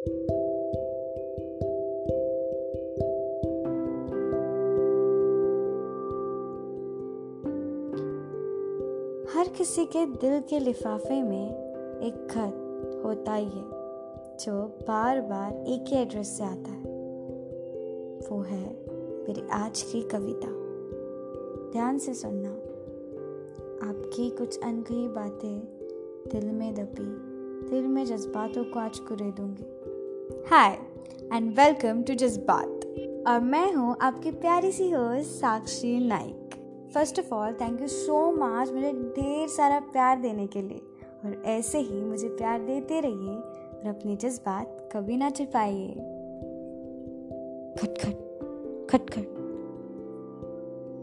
हर किसी के दिल के लिफाफे में एक खत होता ही है, जो बार बार एक ही एड्रेस से आता है। वो है मेरी आज की कविता। ध्यान से सुनना। आपकी कुछ अनकही बातें दिल में दबी, दिल में जज्बातों को आज कुरे दूँगी। हाय एंड वेलकम टू जज्बात और मैं हूँ आपकी प्यारी सी host Sakshi Naik. First of all thank you so much मुझे ढेर सारा प्यार देने के लिए। और ऐसे ही मुझे प्यार देते रहिए और अपने जज्बात कभी ना छिपाइए। खटखट खटखट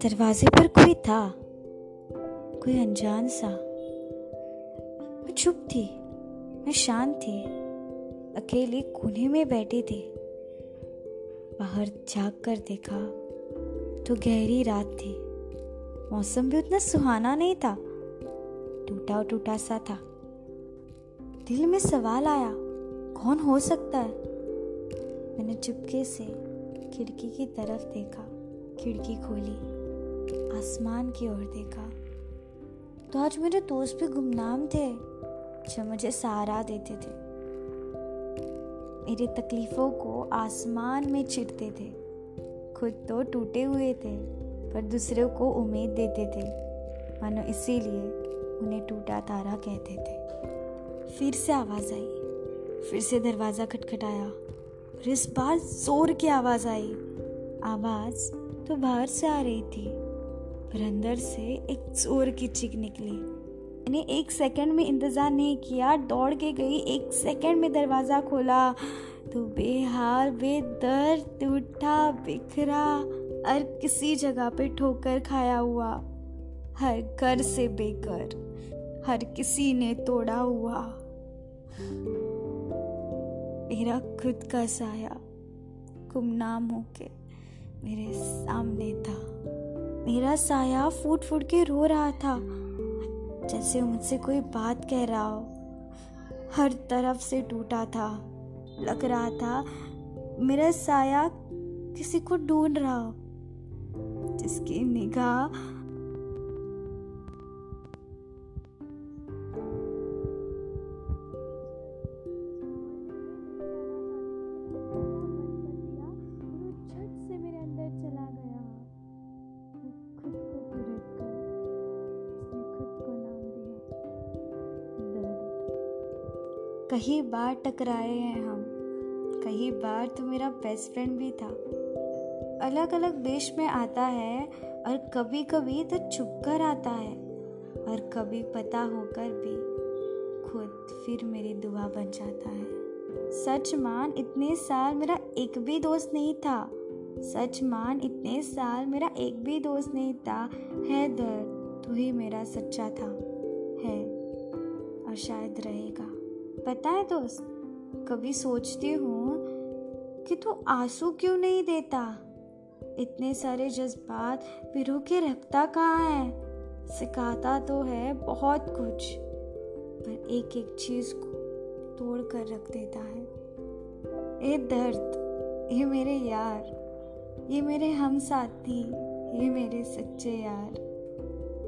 दरवाजे पर कोई था? कोई अनजान सा? मैं चुप थी, मैं शांत थी। अकेले कोने में बैठी थी। बाहर झाँक कर देखा तो गहरी रात थी। मौसम भी उतना सुहाना नहीं था। टूटा टूटा सा था। दिल में सवाल आया, कौन हो सकता है? मैंने चुपके से खिड़की की तरफ़ देखा। खिड़की खोली, आसमान की ओर देखा। तो आज मेरे दोस्त भी गुमनाम थे, जो मुझे सहारा देते थे। मेरी तकलीफों को आसमान में चिरते थे। खुद तो टूटे हुए थे, पर दूसरों को उम्मीद देते थे। मानो इसीलिए उन्हें टूटा तारा कहते थे। फिर से आवाज़ आई, फिर से दरवाज़ा खटखटाया, और इस बार ज़ोर की आवाज़ आई। आवाज़ तो बाहर से आ रही थी, पर अंदर से एक ज़ोर की चीख निकली। मैंने एक सेकंड में इंतज़ार नहीं किया, दौड़ के गई, एक सेकंड में दरवाज़ा खोला। तो बेहाल, बेदर्द टूटा बिखरा, हर किसी जगह पे ठोकर खाया हुआ। हर घर से बेकर हर किसी ने तोड़ा हुआ। मेरा खुद का साया गुमनाम होके मेरे सामने था। मेरा साया फूट फूट के रो रहा था। जैसे मुझसे कोई बात कह रहा हो। हर तरफ़ से टूटा था, लग रहा था मेरा साया किसी को ढूंढ रहा हो, जिसकी निगाह कई बार टकराए हैं हम। कई बार तो मेरा बेस्ट फ्रेंड भी था। अलग अलग देश में आता है और कभी कभी तो छुप कर आता है। और कभी पता होकर भी खुद फिर मेरी दुआ बन जाता है। सच मान, इतने साल मेरा एक भी दोस्त नहीं था। सच मान, इतने साल मेरा एक भी दोस्त नहीं था। है दर्द तू ही मेरा सच्चा था। है, और शायद रहेगा। पता है दोस्त, कभी सोचती हूँ कि तू आँसू क्यों नहीं देता? इतने सारे जज्बात पिरो के रखता कहाँ है? सिखाता तो है बहुत कुछ, पर एक एक चीज़ को तोड़ कर रख देता है। ये दर्द, ये मेरे यार, ये मेरे हम साथी ये मेरे सच्चे यार।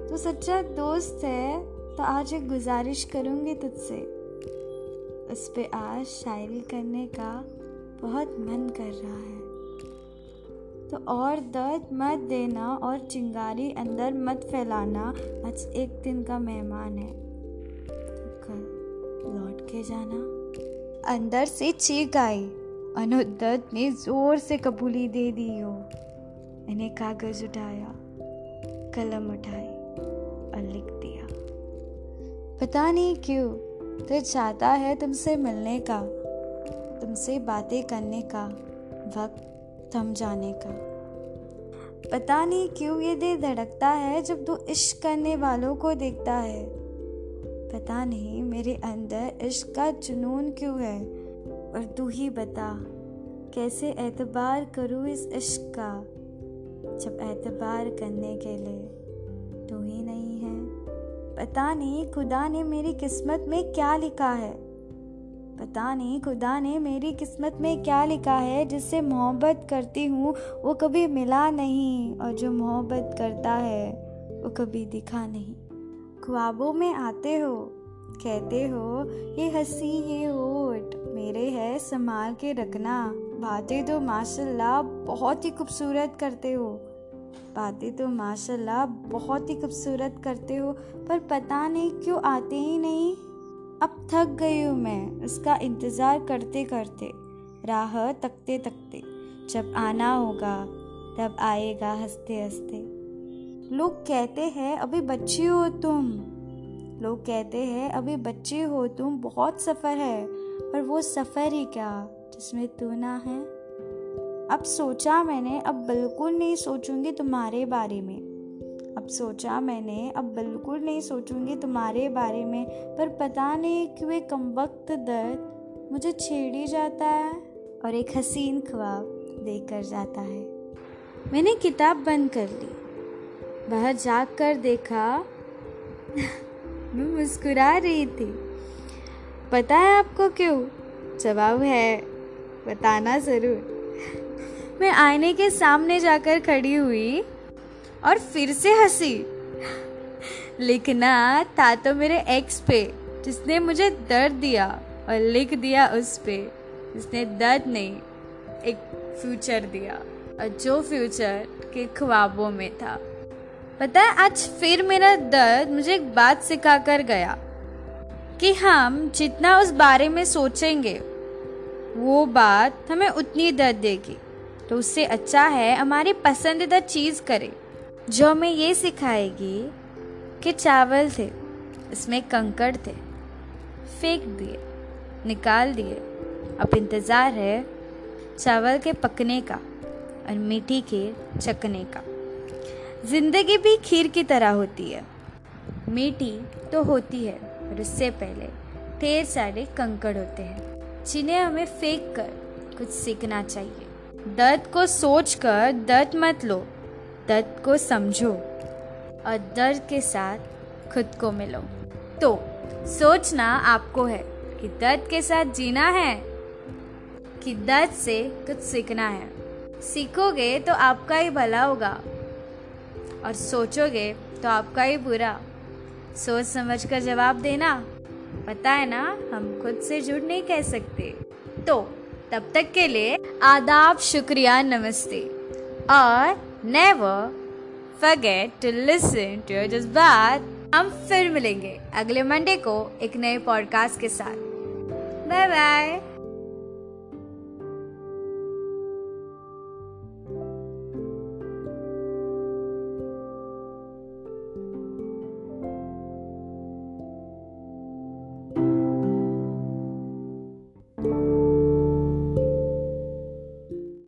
तो सच्चा दोस्त है तो आज एक गुजारिश करूँगी तुझसे। उस पर आज शायरी करने का बहुत मन कर रहा है। तो और दर्द मत देना और चिंगारी अंदर मत फैलाना। आज एक दिन का मेहमान है। तो कल लौट के जाना। अंदर से चीख आई। अनुदत्त ने ज़ोर से कबूली दे दी हो। मैंने कागज़ उठाया, कलम उठाई और लिख दिया। पता नहीं क्यों तो चाहता है तुमसे मिलने का, तुमसे बातें करने का, वक्त थम जाने का। पता नहीं क्यों ये दिल धड़कता है जब तू इश्क करने वालों को देखता है। पता नहीं मेरे अंदर इश्क का जुनून क्यों है, और तू ही बता, कैसे एतबार करूँ इस इश्क का, जब एतबार करने के लिए तू ही नहीं पता नहीं खुदा ने मेरी किस्मत में क्या लिखा है। पता नहीं खुदा ने मेरी किस्मत में क्या लिखा है, जिससे मोहब्बत करती हूँ, वो कभी मिला नहीं और जो मोहब्बत करता है, वो कभी दिखा नहीं। ख्वाबों में आते हो, कहते हो, ये हँसी, ये होठ, मेरे है, संभाल के रखना। बातें तो माशाल्लाह बहुत ही खूबसूरत करते हो। बातें तो माशाल्लाह बहुत ही खूबसूरत करते हो, पर पता नहीं क्यों आते ही नहीं। अब थक गई हूँ मैं उसका इंतज़ार करते करते राह तकते तकते जब आना होगा, तब आएगा हँसते हँसते लोग कहते हैं, अभी बच्ची हो तुम। लोग कहते हैं, अभी बच्ची हो तुम, बहुत सफ़र है। पर वो सफ़र ही क्या, जिसमें तू ना है? अब सोचा मैंने, अब बिल्कुल नहीं सोचूँगी तुम्हारे बारे में। अब सोचा मैंने, अब बिल्कुल नहीं सोचूँगी तुम्हारे बारे में, पर पता नहीं क्यों एक कम वक्त दर्द मुझे छेड़ी जाता है और एक हसीन ख्वाब देकर जाता है। मैंने किताब बंद कर ली बाहर जाग कर देखा, मैं मुस्कुरा रही थी। पता है आपको क्यों? जवाब है, बताना ज़रूर। मैं आईने के सामने जाकर खड़ी हुई और फिर से हँसी। लिखना था तो मेरे एक्स पे, जिसने मुझे दर्द दिया और लिख दिया उस पे, जिसने दर्द नहीं, एक फ्यूचर दिया, और जो फ्यूचर के ख्वाबों में था। पता है, आज फिर मेरा दर्द मुझे एक बात सिखा कर गया कि हम जितना उस बारे में सोचेंगे, वो बात हमें उतनी दर्द देगी। तो उससे अच्छा है हमारी पसंदीदा चीज़ करें। जो हमें ये सिखाएगी कि चावल थे, इसमें कंकड़ थे। फेंक दिए, निकाल दिए। अब इंतज़ार है चावल के पकने का और मीठी के चकने का। ज़िंदगी भी खीर की तरह होती है। मीठी तो होती है और उससे पहले ढेर सारे कंकड़ होते हैं, जिन्हें हमें फेंक कर कुछ सीखना चाहिए। दर्द को सोच कर दर्द मत लो, दर्द को समझो और दर्द के साथ खुद को मिलो। तो सोचना आपको है कि दर्द के साथ जीना है कि दर्द से कुछ सीखना है। सीखोगे तो आपका ही भला होगा और सोचोगे तो आपका ही बुरा। सोच समझ कर जवाब देना। पता है ना, हम खुद से जुड़ नहीं कह सकते। तो तब तक के लिए आदाब, शुक्रिया, नमस्ते। और never forget to listen to Jazbaat. हम फिर मिलेंगे अगले मंडे को एक नए पॉडकास्ट के साथ। Bye bye